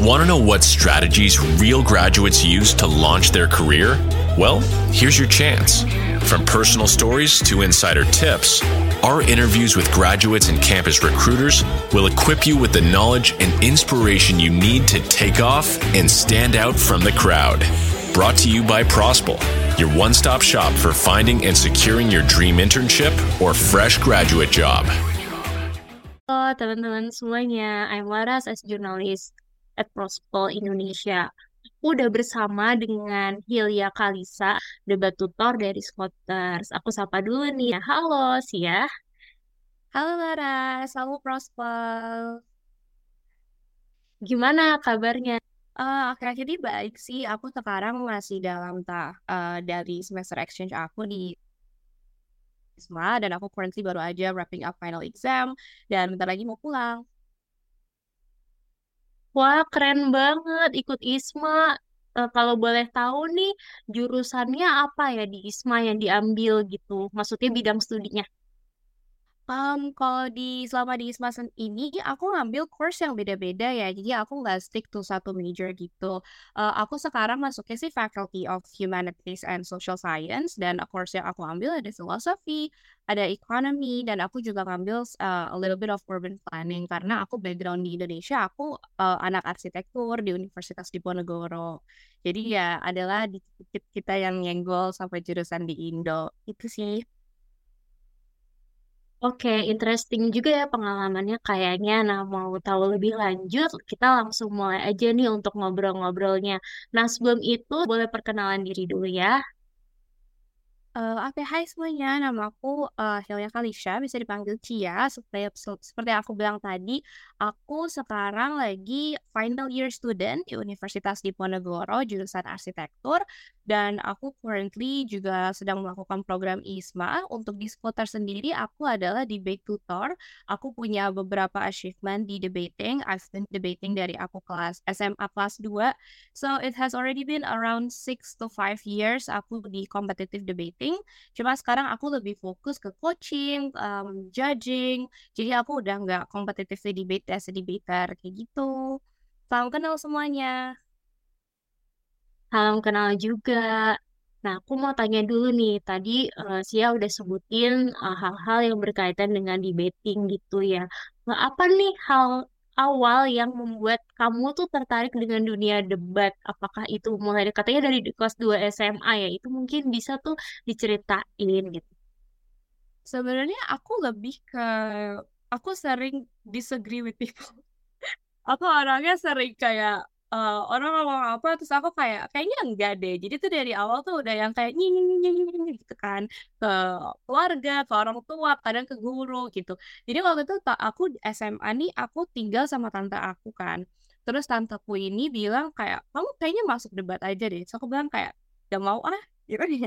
Want to know what strategies real graduates use to launch their career? Well, here's your chance. From personal stories to insider tips, our interviews with graduates and campus recruiters will equip you with the knowledge and inspiration you need to take off and stand out from the crowd. Brought to you by Prospel, your one stop shop for finding and securing your dream internship or fresh graduate job. Halo teman-teman semuanya, I'm Laras as journalist at Prospol Indonesia. Aku udah bersama dengan Hilya Kalisa, debat tutor dari Scotters. Aku sapa dulu nih. Halo, Sia. Halo Laras, halo Prospol. Gimana kabarnya? Uh, akhir-akhir ini baik sih. Aku sekarang masih dalam ta uh, dari semester exchange aku di ISMA dan aku currently baru aja wrapping up final exam dan bentar lagi mau pulang. Wah, keren banget ikut ISMA. Uh, kalau boleh tahu nih, jurusannya apa ya di ISMA yang diambil gitu? Maksudnya bidang studinya? Um, kalau di selama di ISMA ini aku ngambil course yang beda-beda ya, jadi aku nggak stick to satu major gitu. Uh, aku sekarang masuknya sih Faculty of Humanities and Social Science dan course yang aku ambil ada philosophy, ada economy dan aku juga ngambil uh, a little bit of urban planning karena aku background di Indonesia, aku uh, anak arsitektur di Universitas Diponegoro. Jadi ya adalah dikit kita yang nyenggol sampai jurusan di Indo. Itu sih. Oke, interesting juga ya pengalamannya kayaknya. Nah, mau tahu lebih lanjut, kita langsung mulai aja nih untuk ngobrol-ngobrolnya. Nah, sebelum itu boleh perkenalan diri dulu ya. Uh, Oke, hai semuanya. Nama aku uh, Hilya Kalisha, bisa dipanggil Cia. Seperti, seperti aku bilang tadi, aku sekarang lagi final year student di Universitas Diponegoro, jurusan arsitektur. Dan aku currently juga sedang melakukan program ISMA. Untuk di sendiri, aku adalah debate tutor. Aku punya beberapa achievement di debating. I've been debating dari aku kelas SMA kelas 2. So, it has already been around 6 to 5 years aku di competitive debating Cuma sekarang aku lebih fokus ke coaching, um, judging. Jadi aku udah nggak competitive debate as a debater kayak gitu. Salam kenal semuanya. Salam kenal juga. Nah, aku mau tanya dulu nih. Tadi uh, Sia udah sebutin uh, hal-hal uh, yang berkaitan dengan debating gitu ya. Nah, apa nih hal awal yang membuat kamu tuh tertarik dengan dunia debat? Apakah itu mulai katanya dari kelas 2 SMA ya? Itu mungkin bisa tuh diceritain gitu. Sebenarnya aku lebih ke aku sering disagree with people. aku orangnya sering kayak uh, orang ngomong apa terus aku kayak kayaknya enggak deh. Jadi tuh dari awal tuh udah yang kayak nyi nyi nyi nyi gitu kan. Ke keluarga ke orang tua kadang ke guru gitu. Jadi waktu itu aku SMA nih aku tinggal sama tante aku kan. Terus tanteku ini bilang kayak kamu kayaknya masuk debat aja deh. So aku bilang kayak gak mau ah. Gitu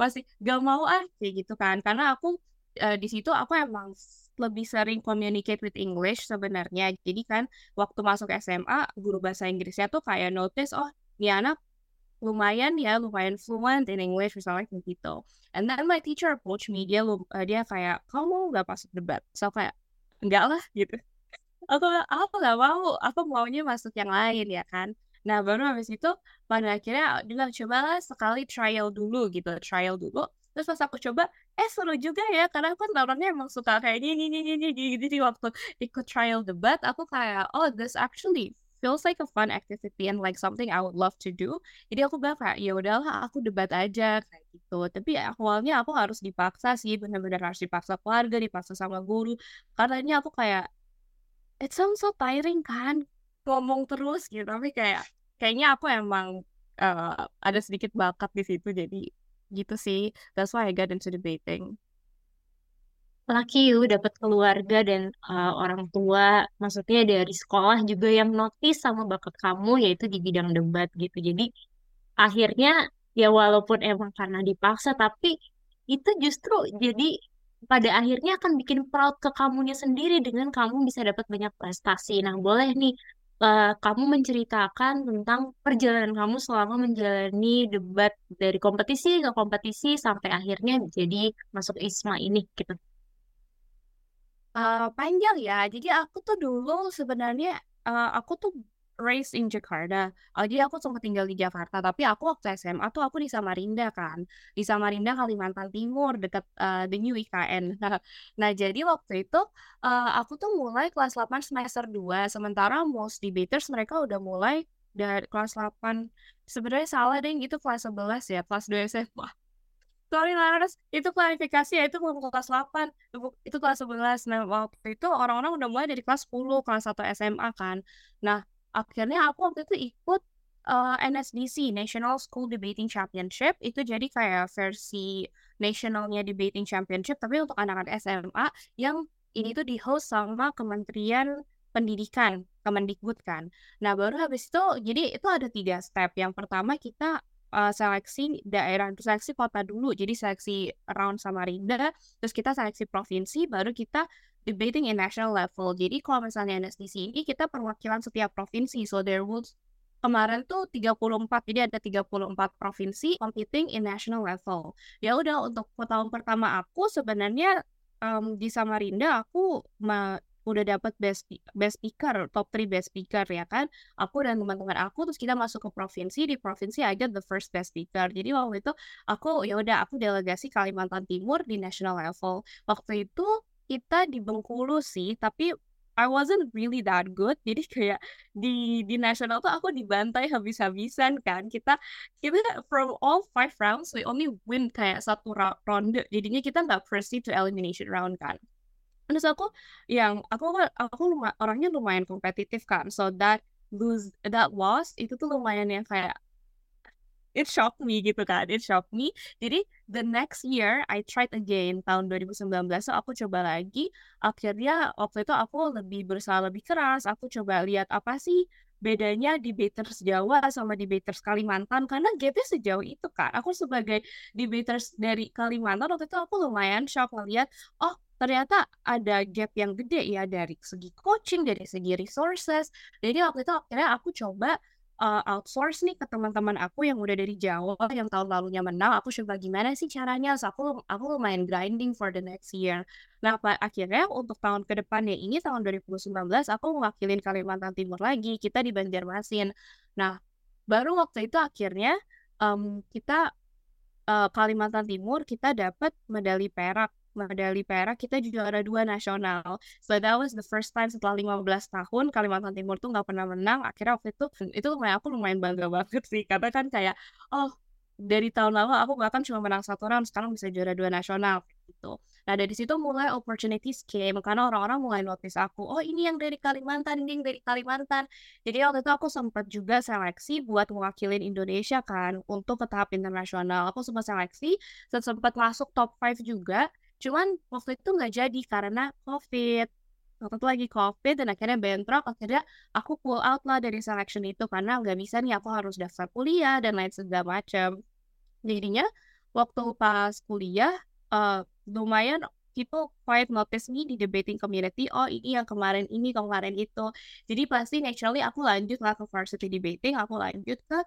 masih gak mau ah kayak gitu kan. Karena aku uh, di situ aku emang lebih sering communicate with English sebenarnya. Jadi kan waktu masuk SMA guru bahasa Inggrisnya tuh kayak notice oh ini anak lumayan ya lumayan fluent in English misalnya kayak gitu. And then my teacher approach me dia uh, dia kayak kamu gak masuk debat. So kayak enggak lah gitu. Aku aku gak mau, aku maunya masuk yang lain ya kan. Nah baru habis itu pada akhirnya dia bilang cobalah sekali trial dulu gitu, trial dulu Terus pas aku coba, eh seru juga ya, karena aku orangnya emang suka kayak gini, gini, gini, gini. Jadi waktu ikut trial debat, aku kayak, oh this actually feels like a fun activity and like something I would love to do. Jadi aku bilang kayak, ya udahlah aku debat aja kayak gitu. Tapi ya, awalnya aku harus dipaksa sih, benar-benar harus dipaksa keluarga, dipaksa sama guru. Karena ini aku kayak, it sounds so tiring kan, ngomong terus gitu. Tapi kayak, kayaknya aku emang uh, ada sedikit bakat di situ, jadi gitu sih. That's why I got into debating. Laki you dapat keluarga dan uh, orang tua, maksudnya dari sekolah juga yang notice sama bakat kamu yaitu di bidang debat gitu. Jadi akhirnya ya walaupun emang karena dipaksa tapi itu justru jadi pada akhirnya akan bikin proud ke kamunya sendiri dengan kamu bisa dapat banyak prestasi. Nah, boleh nih uh, kamu menceritakan tentang perjalanan kamu selama menjalani debat dari kompetisi ke kompetisi sampai akhirnya jadi masuk ISMA ini gitu. Uh, panjang ya. Jadi aku tuh dulu sebenarnya uh, aku tuh raised in Jakarta. Oh, jadi aku sempat tinggal di Jakarta, tapi aku waktu SMA tuh aku di Samarinda kan. Di Samarinda, Kalimantan Timur, dekat uh, The New IKN. Nah, nah jadi waktu itu uh, aku tuh mulai kelas 8 semester 2, sementara most debaters mereka udah mulai dari kelas 8. Sebenarnya salah deh, itu kelas 11 ya, kelas 2 SMA. Sorry Laras, itu klarifikasi ya, itu kelas 8, itu kelas 11. Nah, waktu itu orang-orang udah mulai dari kelas 10, kelas 1 SMA kan. Nah, akhirnya aku waktu itu ikut uh, eh, NSDC, National School Debating Championship. Itu jadi kayak versi nationalnya debating championship, tapi untuk anak-anak SMA yang ini tuh di-host sama Kementerian Pendidikan, Kemendikbud kan. Nah, baru habis itu, jadi itu ada tiga step. Yang pertama kita uh, seleksi daerah seleksi kota dulu. Jadi seleksi around Samarinda terus kita seleksi provinsi baru kita debating in national level. Jadi kalau misalnya NSDC ini kita perwakilan setiap provinsi. So there will kemarin tuh 34 jadi ada 34 provinsi competing in national level. Ya udah untuk tahun pertama aku sebenarnya um, di Samarinda aku udah dapat best best speaker, top 3 best speaker ya kan. Aku dan teman-teman aku terus kita masuk ke provinsi, di provinsi get the first best speaker. Jadi waktu itu aku ya udah aku delegasi Kalimantan Timur di national level. Waktu itu kita di Bengkulu sih, tapi I wasn't really that good. Jadi kayak di di nasional tuh aku dibantai habis-habisan kan. Kita kita from all five rounds we only win kayak satu ronde. Jadinya kita nggak proceed to elimination round kan. Terus aku yang aku aku luma, orangnya lumayan kompetitif kan. So that lose that loss itu tuh lumayan yang kayak it shocked me gitu kan. It shocked me. Jadi the next year I tried again tahun 2019 so aku coba lagi. Akhirnya waktu itu aku lebih berusaha lebih keras. Aku coba lihat apa sih bedanya debaters Jawa sama debaters Kalimantan karena gapnya sejauh itu kan aku sebagai debaters dari Kalimantan waktu itu aku lumayan shock ngeliat oh ternyata ada gap yang gede ya dari segi coaching, dari segi resources. Jadi waktu itu akhirnya aku coba uh, outsource nih ke teman-teman aku yang udah dari Jawa yang tahun lalunya menang. Aku coba gimana sih caranya? So, aku aku lumayan grinding for the next year. Nah, akhirnya untuk tahun ke depannya ini tahun 2019 aku mewakilin Kalimantan Timur lagi. Kita di Banjarmasin. Nah, baru waktu itu akhirnya um, kita uh, Kalimantan Timur kita dapat medali perak medali perak kita juara dua nasional. So that was the first time setelah 15 tahun Kalimantan Timur tuh nggak pernah menang. Akhirnya waktu itu itu lumayan aku lumayan bangga banget sih karena kan kayak oh dari tahun lalu aku bahkan cuma menang satu round sekarang bisa juara dua nasional gitu. Nah dari situ mulai opportunities came karena orang-orang mulai notice aku. Oh ini yang dari Kalimantan, ini yang dari Kalimantan. Jadi waktu itu aku sempat juga seleksi buat mewakilin Indonesia kan untuk ke tahap internasional. Aku sempat seleksi, sempat masuk top 5 juga. Cuman waktu itu nggak jadi karena COVID. Waktu itu lagi COVID dan akhirnya bentrok. Akhirnya aku pull out lah dari selection itu karena nggak bisa nih aku harus daftar kuliah dan lain segala macam. Jadinya waktu pas kuliah uh, lumayan people quite notice me di debating community oh ini yang kemarin ini kemarin itu jadi pasti naturally aku lanjut lah ke varsity debating aku lanjut ke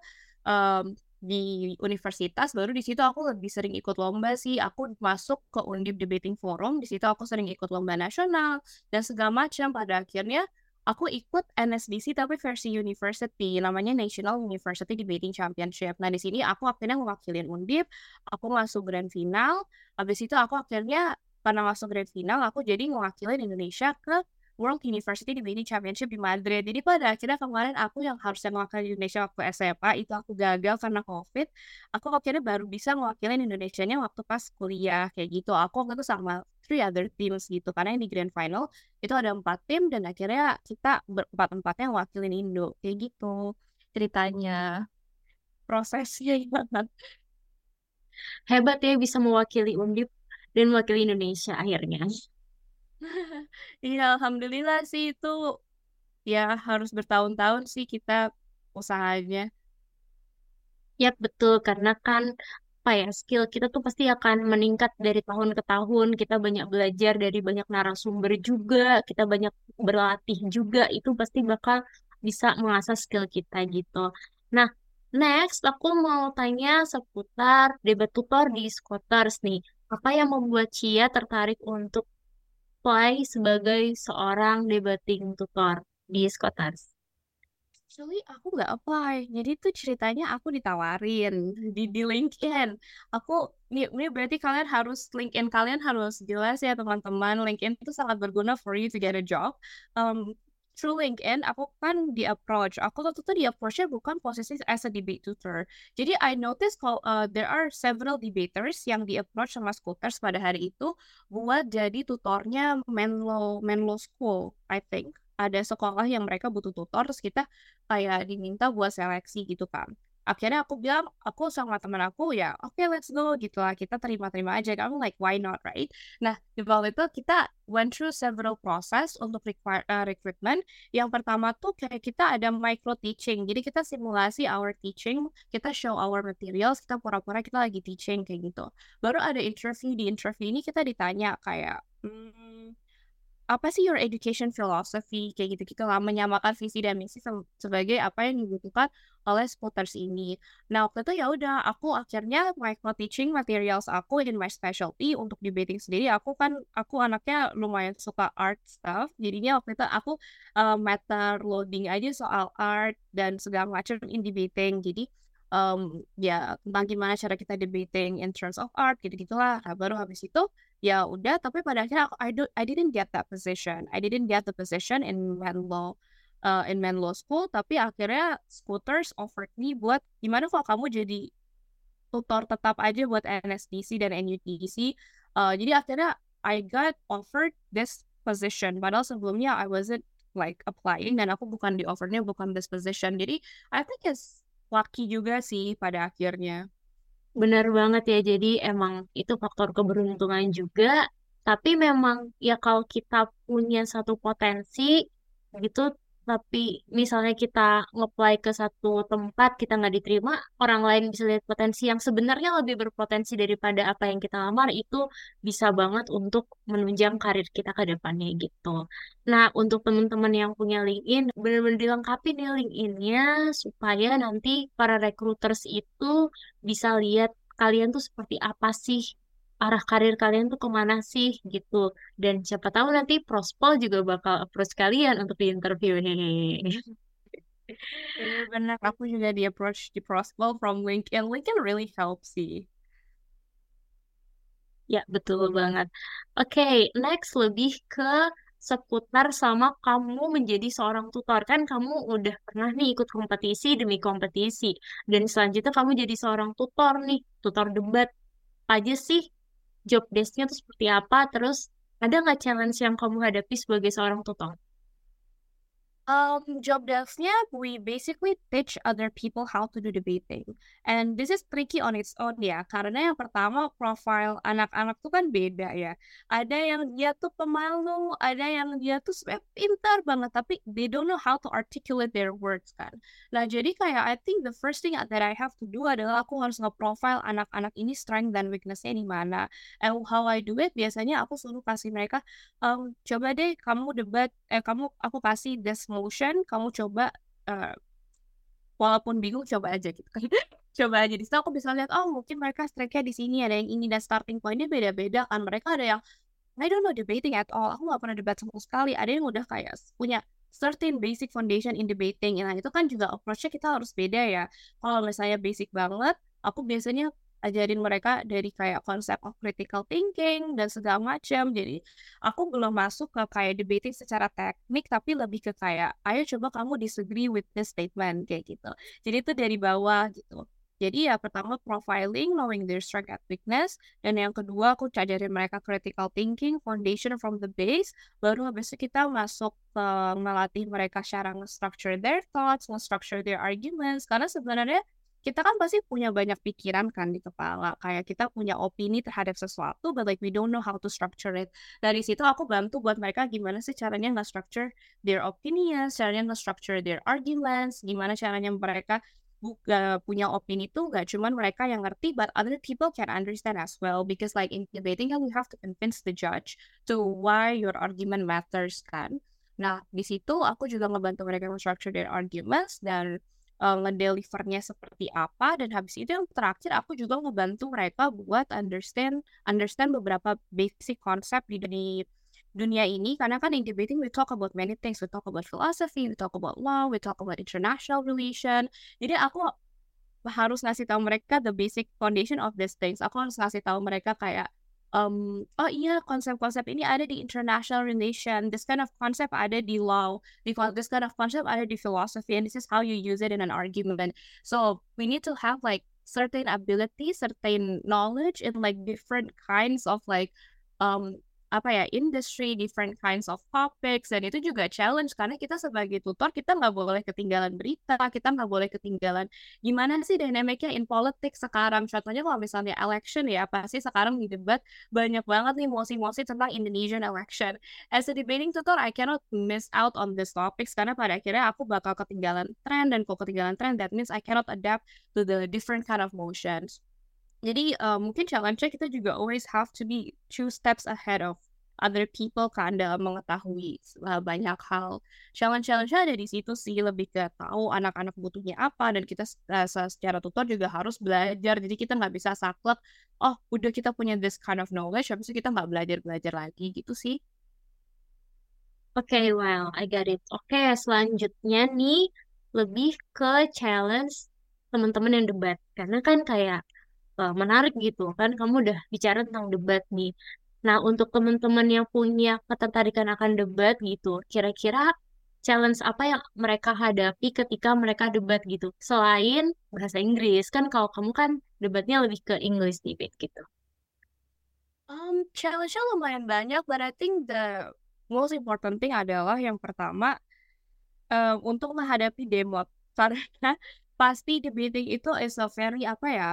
um, di universitas baru di situ aku lebih sering ikut lomba sih. Aku masuk ke Undip Debating Forum di situ aku sering ikut lomba nasional dan segala macam. Pada akhirnya aku ikut NSDC tapi versi university namanya National University Debating Championship. Nah di sini aku akhirnya mewakilin Undip aku masuk grand final. Habis itu aku akhirnya karena masuk grand final aku jadi mewakilin Indonesia ke World University Debating Championship di Madrid. Jadi pada akhirnya kemarin aku yang harusnya mewakili Indonesia waktu SMA itu aku gagal karena COVID. Aku akhirnya baru bisa mewakili Indonesia-nya waktu pas kuliah kayak gitu. Aku waktu itu sama three other teams gitu karena yang di grand final itu ada empat tim dan akhirnya kita berempat empatnya wakilin Indo kayak gitu ceritanya prosesnya banget hebat ya bisa mewakili Undip dan mewakili Indonesia akhirnya Iya, alhamdulillah sih itu ya harus bertahun-tahun sih kita usahanya. Ya betul karena kan apa ya skill kita tuh pasti akan meningkat dari tahun ke tahun. Kita banyak belajar dari banyak narasumber juga, kita banyak berlatih juga. Itu pasti bakal bisa mengasah skill kita gitu. Nah, next aku mau tanya seputar debat tutor di Scooters nih. Apa yang membuat Cia tertarik untuk apply sebagai seorang debating tutor di Scotars? Actually, aku nggak apply. Jadi tuh ceritanya aku ditawarin di, di LinkedIn. Aku, ini, ini berarti kalian harus, LinkedIn kalian harus jelas ya teman-teman. LinkedIn itu sangat berguna for you to get a job. Um, through LinkedIn, aku kan di approach. Aku tuh tuh di approachnya bukan posisi as a debate tutor. Jadi I notice kalau uh, there are several debaters yang di approach sama Scooters pada hari itu buat jadi tutornya Menlo Menlo School, I think. Ada sekolah yang mereka butuh tutor, terus kita kayak diminta buat seleksi gitu kan akhirnya aku bilang aku sama teman aku ya oke okay, let's go gitu lah. Kita terima-terima aja. Kamu like why not right? Nah di bawah itu kita went through several process untuk require, uh, recruitment. Yang pertama tuh kayak kita ada micro teaching. Jadi kita simulasi our teaching kita show our materials kita pura-pura kita lagi teaching kayak gitu. Baru ada interview. Di interview ini kita ditanya kayak hmm, apa sih your education philosophy? Kayak gitu kita lah menyamakan visi dan misi sebagai apa yang dibutuhkan oleh spotters ini. Nah waktu itu ya udah aku akhirnya micro teaching materials aku in my specialty untuk debating sendiri. Aku kan aku anaknya lumayan suka art stuff. Jadinya waktu itu aku uh, matter loading aja soal art dan segala macam in debating jadi um, ya tentang gimana cara kita debating in terms of art gitu gitulah nah, baru habis itu ya udah tapi pada akhirnya aku I don't I didn't get that position. I didn't get the position in Menlo uh, in Menlo School tapi akhirnya Scooters offered me buat gimana kalau kamu jadi tutor tetap aja buat NSDC dan NUTC uh, jadi akhirnya I got offered this position. Padahal sebelumnya I wasn't like applying dan aku bukan di offernya bukan this position. Jadi I think it's lucky juga sih pada akhirnya Benar banget ya, jadi emang itu faktor keberuntungan juga. Tapi memang ya kalau kita punya satu potensi gitu, tapi misalnya kita ngeplay ke satu tempat kita nggak diterima, orang lain bisa lihat potensi yang sebenarnya lebih berpotensi daripada apa yang kita lamar itu bisa banget untuk menunjang karir kita ke depannya gitu. Nah, untuk teman-teman yang punya LinkedIn, benar-benar dilengkapi nih LinkedIn-nya supaya nanti para recruiters itu bisa lihat kalian tuh seperti apa sih arah karir kalian tuh ke mana sih gitu. Dan siapa tahu nanti Prospol juga bakal approach kalian untuk di interview nih. Benar aku juga di approach di Prospol from LinkedIn. LinkedIn really help sih. Ya betul banget. oke okay, next lebih ke seputar sama kamu menjadi seorang tutor. Kan kamu udah pernah nih ikut kompetisi demi kompetisi. Dan selanjutnya kamu jadi seorang tutor nih. Tutor debat. Aja sih job desknya tuh seperti apa terus ada nggak challenge yang kamu hadapi sebagai seorang tutor? Um, job desknya we basically teach other people how to do debating. And this is tricky on its own ya, karena yang pertama profile anak-anak tuh kan beda ya. Ada yang dia tuh pemalu, ada yang dia tuh sebenarnya pintar banget, tapi they don't know how to articulate their words kan. Nah jadi kayak I think the first thing that I have to do adalah aku harus nge-profile anak-anak ini strength dan weaknessnya di mana. And how I do it, biasanya aku selalu kasih mereka, um, coba deh kamu debat, eh kamu aku kasih this motion kamu coba uh, walaupun bingung coba aja gitu kan. Coba aja. Di situ aku bisa lihat oh mungkin mereka strike-nya di sini ada yang ini dan starting point-nya beda-beda kan. Mereka ada yang I don't know debating at all. Aku gak pernah debat sama sekali. Ada yang udah kayak punya certain basic foundation in debating. Nah itu kan juga approach-nya kita harus beda ya. Kalau misalnya basic banget aku biasanya ajarin mereka dari kayak konsep of critical thinking dan segala macam. Jadi aku belum masuk ke kayak debating secara teknik tapi lebih ke kayak ayo coba kamu disagree with this statement kayak gitu. Jadi itu dari bawah gitu. Jadi ya pertama profiling, knowing their strength and weakness, dan yang kedua aku ajarin mereka critical thinking, foundation from the base, baru habis itu kita masuk ke melatih mereka cara nge-structure their thoughts, nge-structure their arguments, karena sebenarnya kita kan pasti punya banyak pikiran kan di kepala kayak kita punya opini terhadap sesuatu but like we don't know how to structure it. Dari situ aku bantu buat mereka gimana sih caranya nggak structure their opinions caranya nggak structure their arguments gimana caranya mereka uh, punya opini tuh gak cuman mereka yang ngerti but other people can understand as well because like in debating kan you have to convince the judge to why your argument matters kan. Nah di situ aku juga ngebantu mereka structure their arguments dan uh, ngedelivernya seperti apa dan habis itu yang terakhir aku juga ngebantu mereka buat understand understand beberapa basic konsep di di dunia ini. Karena kan in debating we talk about many things. We talk about philosophy we talk about law we talk about international relation. Jadi aku harus ngasih tahu mereka the basic foundation of these things. Aku harus ngasih tahu mereka kayak um, oh iya konsep-konsep ini ada di international relation. This kind of concept ada di law this kind of concept ada di philosophy and this is how you use it in an argument. So we need to have like certain ability certain knowledge in like different kinds of like um apa ya industry, different kinds of topics dan itu juga challenge karena kita sebagai tutor kita nggak boleh ketinggalan berita, kita nggak boleh ketinggalan gimana sih dinamiknya in politics sekarang. Contohnya kalau misalnya election ya pasti sekarang di debat banyak banget nih mosi-mosi tentang Indonesian election. As a debating tutor, I cannot miss out on this topics karena pada akhirnya aku bakal ketinggalan trend dan kalau ketinggalan trend that means I cannot adapt to the different kind of motions. Jadi uh, mungkin challenge-nya kita juga always have to be two steps ahead of other people kan dalam mengetahui banyak hal. Challenge-challenge ada di situ sih lebih ke tahu anak-anak butuhnya apa dan kita uh, secara tutor juga harus belajar. Jadi kita nggak bisa saklek, oh udah kita punya this kind of knowledge, habis itu kita nggak belajar-belajar lagi gitu sih. Oke, okay, well, I get it. Oke, okay, selanjutnya nih lebih ke challenge teman-teman yang debat. Karena kan kayak uh, menarik gitu kan kamu udah bicara tentang debat nih. Nah, untuk teman-teman yang punya ketertarikan akan debat gitu, kira-kira challenge apa yang mereka hadapi ketika mereka debat gitu? Selain bahasa Inggris, kan kalau kamu kan debatnya lebih ke English debate gitu. Um, challenge-nya lumayan banyak, but I think the most important thing adalah yang pertama uh, untuk menghadapi demo karena pasti debating itu is a very apa ya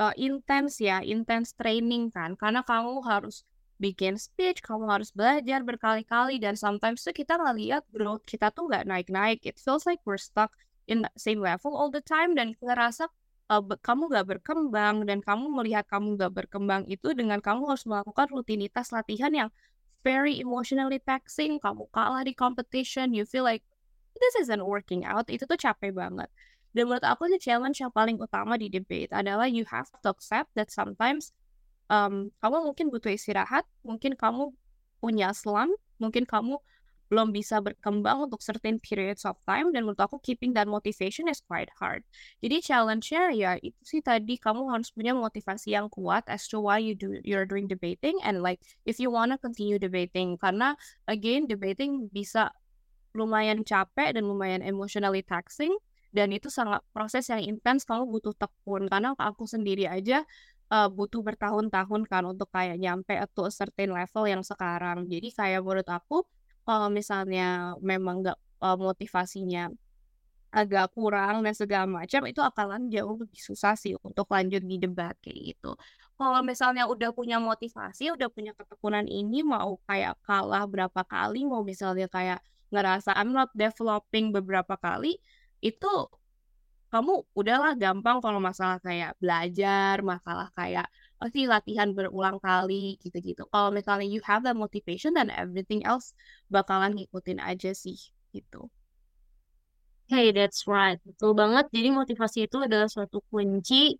uh, intens ya, intens training kan. Karena kamu harus bikin speech, kamu harus belajar berkali-kali dan sometimes tuh kita ngeliat growth kita tuh nggak naik-naik. It feels like we're stuck in the same level all the time dan ngerasa uh, kamu nggak berkembang dan kamu melihat kamu nggak berkembang itu dengan kamu harus melakukan rutinitas latihan yang very emotionally taxing. Kamu kalah di competition, you feel like this isn't working out. Itu tuh capek banget. Dan menurut aku the challenge yang paling utama di debate adalah you have to accept that sometimes um, kamu mungkin butuh istirahat, mungkin kamu punya slump, mungkin kamu belum bisa berkembang untuk certain periods of time dan menurut aku keeping that motivation is quite hard. Jadi challenge-nya ya itu sih tadi kamu harus punya motivasi yang kuat as to why you do you're doing debating and like if you wanna continue debating karena again debating bisa lumayan capek dan lumayan emotionally taxing dan itu sangat proses yang intens kamu butuh tekun karena aku sendiri aja uh, butuh bertahun-tahun kan untuk kayak nyampe atau a certain level yang sekarang jadi kayak menurut aku kalau misalnya memang nggak uh, motivasinya agak kurang dan segala macam itu akan jauh lebih susah sih untuk lanjut di debat kayak gitu. Kalau misalnya udah punya motivasi, udah punya ketekunan ini mau kayak kalah berapa kali, mau misalnya kayak ngerasa I'm not developing beberapa kali, itu kamu udahlah gampang kalau masalah kayak belajar, masalah kayak sih latihan berulang kali gitu-gitu. Kalau misalnya you have the motivation dan everything else bakalan ngikutin aja sih gitu. Hey, that's right. Betul banget. Jadi motivasi itu adalah suatu kunci.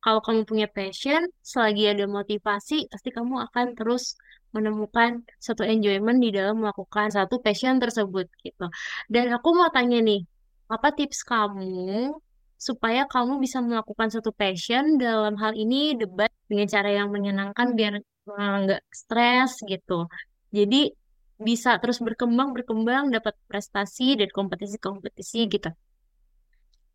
Kalau kamu punya passion, selagi ada motivasi, pasti kamu akan terus menemukan satu enjoyment di dalam melakukan satu passion tersebut gitu. Dan aku mau tanya nih, apa tips kamu supaya kamu bisa melakukan satu passion dalam hal ini debat dengan cara yang menyenangkan biar eh, nggak stres gitu. Jadi bisa terus berkembang berkembang dapat prestasi dan kompetisi-kompetisi gitu.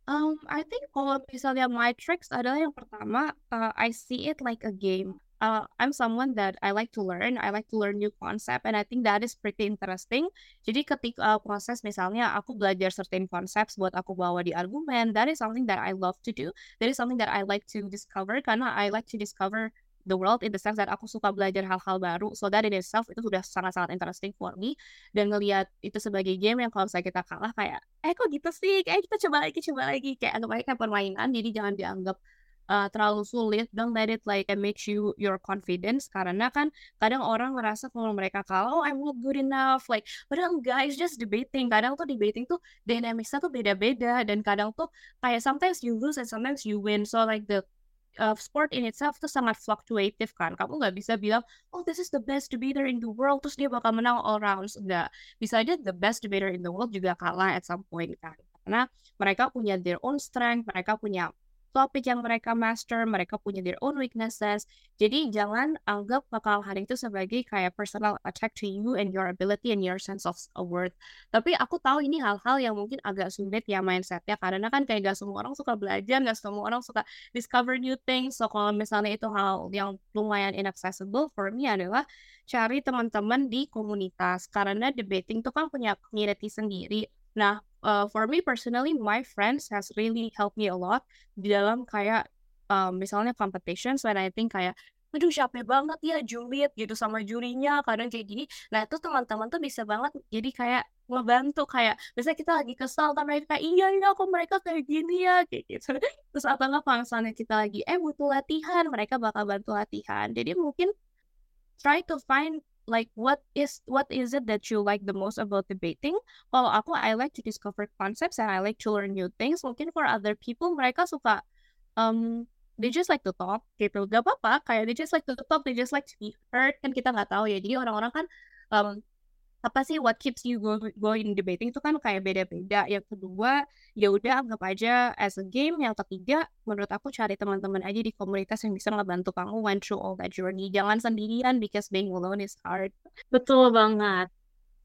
Um, I think kalau misalnya my tricks adalah yang pertama, uh, I see it like a game uh, I'm someone that I like to learn. I like to learn new concept, and I think that is pretty interesting. Jadi ketika uh, proses misalnya aku belajar certain concepts buat aku bawa di argumen, that is something that I love to do. That is something that I like to discover karena I like to discover the world in the sense that aku suka belajar hal-hal baru. So that in itself itu sudah sangat-sangat interesting for me. Dan ngelihat itu sebagai game yang kalau misalnya kita kalah kayak, eh kok gitu sih? Kayak kita coba lagi, coba lagi. Kayak anggap aja permainan. Jadi jangan dianggap uh, terlalu sulit don't let it like makes you your confidence karena kan kadang orang merasa kalau mereka kalah oh I'm not good enough like padahal guys just debating kadang tuh debating tuh dynamicsnya tuh beda-beda dan kadang tuh kayak sometimes you lose and sometimes you win so like the uh, sport in itself tuh sangat fluctuative kan. Kamu nggak bisa bilang, oh this is the best debater in the world, terus dia bakal menang all rounds. Enggak. Bisa aja the best debater in the world juga kalah at some point kan. Karena mereka punya their own strength, mereka punya topik yang mereka master, mereka punya their own weaknesses. Jadi jangan anggap kekalahan itu sebagai kayak personal attack to you and your ability and your sense of worth. Tapi aku tahu ini hal-hal yang mungkin agak sulit ya mindsetnya karena kan kayak gak semua orang suka belajar, gak semua orang suka discover new things. So kalau misalnya itu hal yang lumayan inaccessible for me adalah cari teman-teman di komunitas karena debating tuh kan punya community sendiri. Nah, uh, for me personally, my friends has really helped me a lot di dalam kayak um, misalnya competitions when I think kayak aduh capek banget ya Juliet gitu sama jurinya kadang kayak gini. Nah itu teman-teman tuh bisa banget jadi kayak ngebantu kayak biasanya kita lagi kesal kan mereka iya iya kok mereka kayak gini ya kayak gitu. Terus apa nggak misalnya kita lagi eh butuh latihan mereka bakal bantu latihan. Jadi mungkin try to find like what is what is it that you like the most about debating? Kalau aku I like to discover concepts and I like to learn new things. Mungkin for other people mereka suka um they just like to talk gitu. Gak apa-apa kayak they just like to talk, they just like to be heard kan kita nggak tahu ya. Jadi orang-orang kan um apa sih what keeps you go, going debating itu kan kayak beda-beda. Yang kedua, ya udah anggap aja as a game. Yang ketiga, menurut aku cari teman-teman aja di komunitas yang bisa ngebantu kamu went through all that journey. Jangan sendirian because being alone is hard. Betul banget.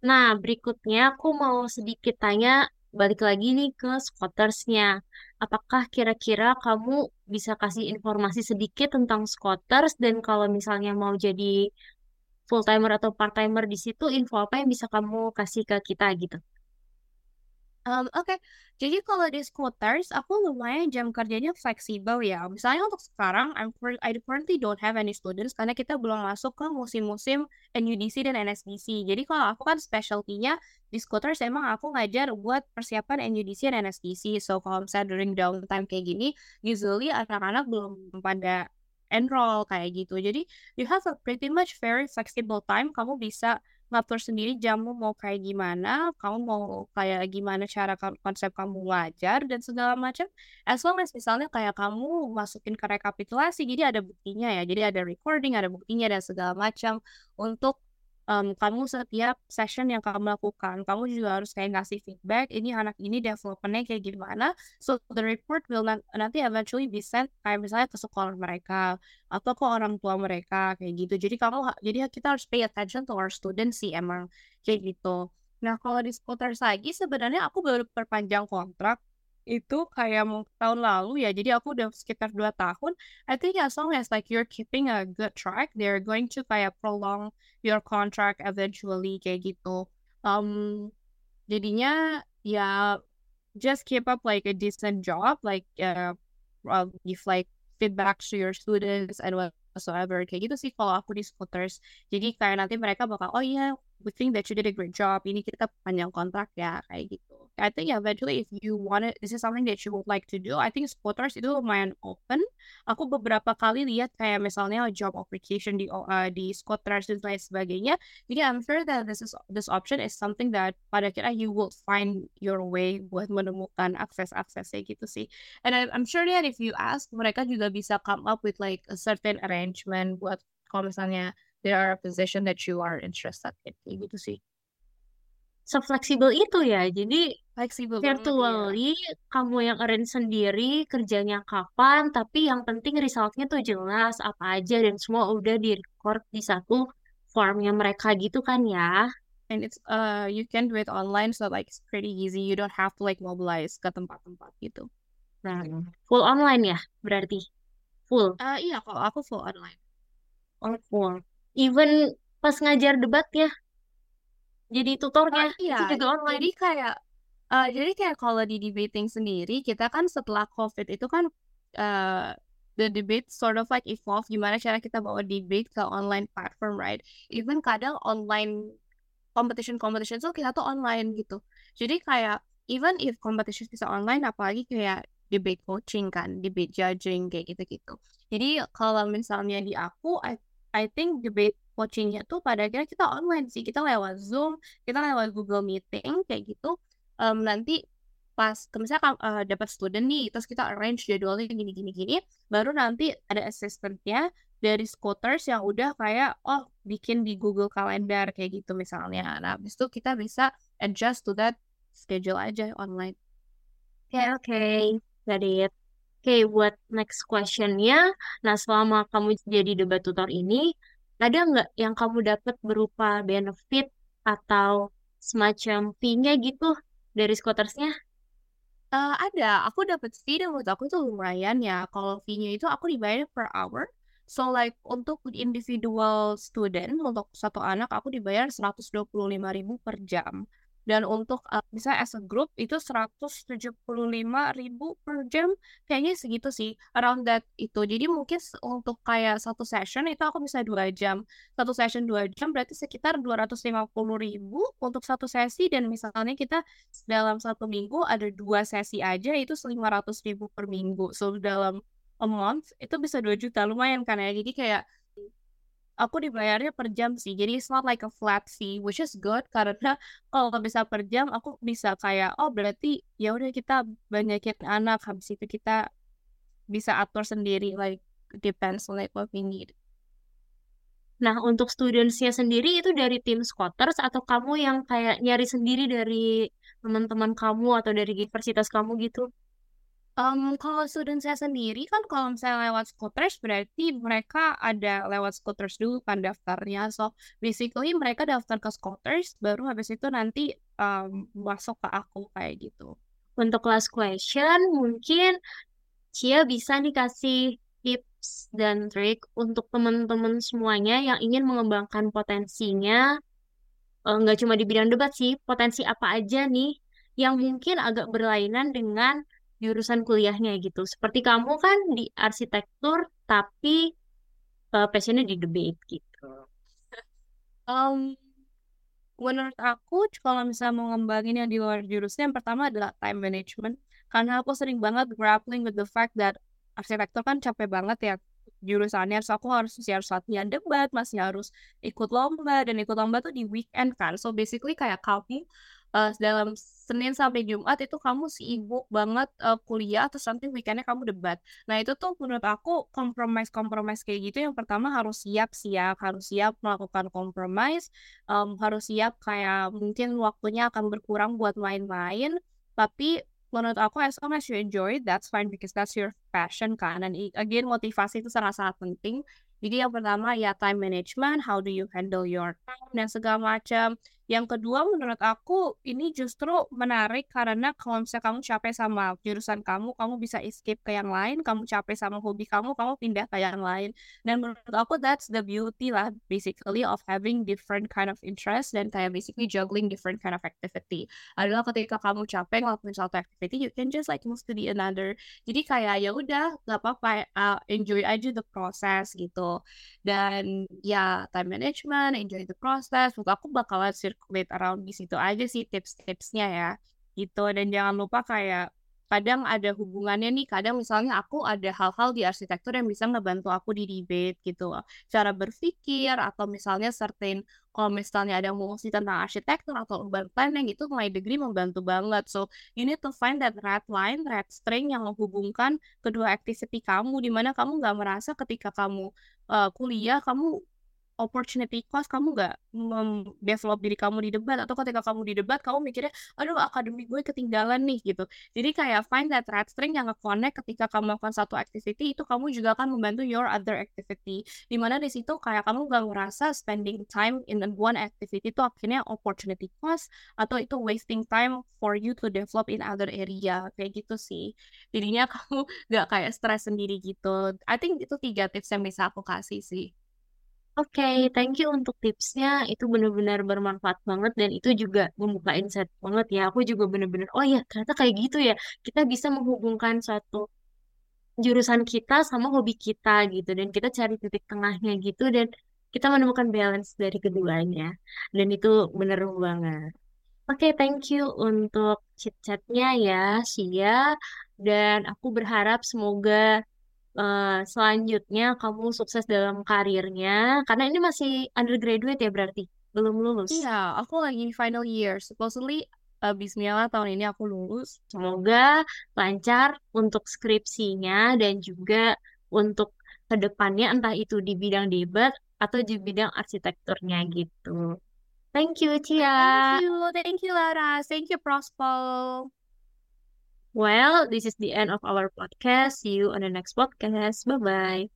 Nah, berikutnya aku mau sedikit tanya balik lagi nih ke squattersnya. Apakah kira-kira kamu bisa kasih informasi sedikit tentang squatters dan kalau misalnya mau jadi full timer atau part timer di situ info apa yang bisa kamu kasih ke kita gitu? Um, Oke, okay. jadi kalau di scooters, aku lumayan jam kerjanya fleksibel ya. Misalnya untuk sekarang, I'm I currently don't have any students karena kita belum masuk ke musim-musim NUDC dan NSDC. Jadi kalau aku kan specialty-nya di scooters emang aku ngajar buat persiapan NUDC dan NSDC. So kalau misalnya during downtime kayak gini, usually anak-anak belum pada enroll kayak gitu. Jadi you have a pretty much very flexible time. Kamu bisa ngatur sendiri jammu mau kayak gimana, kamu mau kayak gimana cara konsep kamu ngajar dan segala macam. As long as misalnya kayak kamu masukin ke rekapitulasi, jadi ada buktinya ya. Jadi ada recording, ada buktinya dan segala macam untuk um, kamu setiap session yang kamu lakukan, kamu juga harus kayak ngasih feedback, ini anak ini developmentnya kayak gimana. So the report will not, nanti eventually be sent kayak misalnya ke sekolah mereka atau ke orang tua mereka kayak gitu. Jadi kamu, jadi kita harus pay attention to our students sih emang kayak gitu. Nah kalau di seputar lagi sebenarnya aku baru perpanjang kontrak itu kayak tahun lalu ya jadi aku udah sekitar dua tahun I think as long as like you're keeping a good track they're going to kayak prolong your contract eventually kayak gitu. Um jadinya ya just keep up like a decent job like uh, give like feedback to your students and whatsoever kayak gitu sih kalau aku di scooters jadi kayak nanti mereka bakal oh iya we think that you did a great job ini kita panjang kontrak ya kayak gitu I think eventually if you want it, this is something that you would like to do. I think spotters itu lumayan open. Aku beberapa kali lihat kayak misalnya job application di uh, di spotters dan lain sebagainya. Jadi I'm sure that this is this option is something that pada kira you will find your way buat menemukan akses-aksesnya gitu sih. And I, I'm sure that if you ask, mereka juga bisa come up with like a certain arrangement buat kalau misalnya there are a position that you are interested in gitu sih sefleksibel itu ya. Jadi fleksibel virtually ya. kamu yang arrange sendiri kerjanya kapan, tapi yang penting resultnya tuh jelas apa aja dan semua udah di record di satu formnya mereka gitu kan ya. And it's uh you can do it online so like it's pretty easy. You don't have to like mobilize ke tempat-tempat gitu. Nah, full online ya berarti? Full? Uh, iya, kalau aku full online. Oh, full. Even pas ngajar debat ya, jadi tutornya oh, iya. itu juga online. Jadi kayak uh, jadi kayak kalau di debating sendiri kita kan setelah COVID itu kan uh, the debate sort of like evolve gimana cara kita bawa debate ke online platform right. Even kadang online competition competition tuh kita tuh online gitu. Jadi kayak even if competition bisa online apalagi kayak debate coaching kan, debate judging kayak gitu-gitu. Jadi kalau misalnya di aku I I think debate coachingnya tuh pada akhirnya kita online sih kita lewat Zoom kita lewat Google Meeting kayak gitu um, nanti pas misalnya uh, dapat student nih terus kita arrange jadwalnya gini gini gini baru nanti ada assistantnya dari scooters yang udah kayak oh bikin di Google Calendar kayak gitu misalnya. Nah, habis itu kita bisa adjust to that schedule aja online. Oke, okay, oke. Okay. Got it. Oke, buat next questionnya, nah selama kamu jadi debat tutor ini, ada nggak yang kamu dapat berupa benefit atau semacam fee-nya gitu dari scooters-nya? Uh, ada, aku dapat fee dan menurut aku itu lumayan ya. Kalau fee-nya itu aku dibayar per hour. So like untuk individual student untuk satu anak aku dibayar 125.000 per jam. Dan untuk uh, misalnya as a group itu 175.000 per jam kayaknya segitu sih around that itu. Jadi mungkin untuk kayak satu session itu aku bisa dua jam. Satu session dua jam berarti sekitar 250.000 untuk satu sesi dan misalnya kita dalam satu minggu ada dua sesi aja itu 500.000 per minggu. So dalam a month itu bisa 2 juta lumayan kan ya jadi kayak aku dibayarnya per jam sih jadi it's not like a flat fee which is good karena kalau bisa per jam aku bisa kayak oh berarti ya udah kita banyakin anak habis itu kita bisa atur sendiri like depends on like what we need Nah, untuk studentsnya sendiri itu dari tim Scotters atau kamu yang kayak nyari sendiri dari teman-teman kamu atau dari universitas kamu gitu? Um, kalau student saya sendiri kan kalau misalnya lewat Scooters berarti mereka ada lewat Scooters dulu kan daftarnya. So basically mereka daftar ke Scooters baru habis itu nanti um, masuk ke aku kayak gitu. Untuk last question mungkin Cia bisa nih kasih tips dan trik untuk teman-teman semuanya yang ingin mengembangkan potensinya eh, nggak cuma di bidang debat sih, potensi apa aja nih yang mungkin agak berlainan dengan jurusan kuliahnya gitu. Seperti kamu kan di arsitektur, tapi uh, passionnya di debate gitu. Um, menurut aku kalau misalnya mau ngembangin yang di luar jurusan, yang pertama adalah time management. Karena aku sering banget grappling with the fact that arsitektur kan capek banget ya jurusannya. So aku harus masih harus debat, masih harus ikut lomba dan ikut lomba tuh di weekend kan. So basically kayak kamu uh, dalam Senin sampai Jumat itu kamu sibuk banget uh, kuliah terus nanti weekendnya kamu debat. Nah itu tuh menurut aku kompromis-kompromis kayak gitu yang pertama harus siap siap harus siap melakukan kompromis um, harus siap kayak mungkin waktunya akan berkurang buat main-main tapi menurut aku as long as you enjoy that's fine because that's your passion kan dan again motivasi itu sangat-sangat penting jadi yang pertama ya time management, how do you handle your time dan segala macam. Yang kedua menurut aku ini justru menarik karena kalau misalnya kamu capek sama jurusan kamu, kamu bisa escape ke yang lain, kamu capek sama hobi kamu, kamu pindah ke yang lain. Dan menurut aku that's the beauty lah basically of having different kind of interest dan kayak basically juggling different kind of activity. Adalah ketika kamu capek ngelakuin satu activity, you can just like move to the another. Jadi kayak ya udah gak apa-apa uh, enjoy aja the process gitu. Dan ya time management, enjoy the process. Menurut aku bakalan circulate around di situ aja sih tips-tipsnya ya. Gitu dan jangan lupa kayak kadang ada hubungannya nih kadang misalnya aku ada hal-hal di arsitektur yang bisa ngebantu aku di debate gitu cara berpikir atau misalnya certain kalau misalnya ada musik tentang arsitektur atau urban planning itu my degree membantu banget. So you need to find that red line red string yang menghubungkan kedua activity kamu di mana kamu nggak merasa ketika kamu uh, kuliah kamu opportunity cost kamu gak develop diri kamu di debat atau ketika kamu di debat kamu mikirnya aduh akademi gue ketinggalan nih gitu. Jadi kayak find that thread string yang nge-connect ketika kamu melakukan satu activity itu kamu juga akan membantu your other activity. Di mana di situ kayak kamu gak ngerasa spending time in one activity itu akhirnya opportunity cost atau itu wasting time for you to develop in other area. Kayak gitu sih. Jadinya kamu gak kayak stress sendiri gitu. I think itu tiga tips yang bisa aku kasih sih Oke, thank you untuk tipsnya. Itu benar-benar bermanfaat banget dan itu juga membuka insight banget ya. Aku juga benar-benar, oh ya ternyata kayak gitu ya. Kita bisa menghubungkan suatu jurusan kita sama hobi kita gitu dan kita cari titik tengahnya gitu dan kita menemukan balance dari keduanya. Dan itu benar banget. Oke, thank you untuk chit-chatnya ya, Sia. Dan aku berharap semoga uh, selanjutnya kamu sukses dalam karirnya karena ini masih undergraduate ya berarti belum lulus. Iya, aku lagi final year. Supposedly uh, Bismillah tahun ini aku lulus. Semoga lancar untuk skripsinya dan juga untuk ke depannya entah itu di bidang debat atau di bidang arsitekturnya gitu. Thank you, Cia. Thank you, thank you, Lara. Thank you, Prospol. Well, this is the end of our podcast. See you on the next podcast. Bye bye.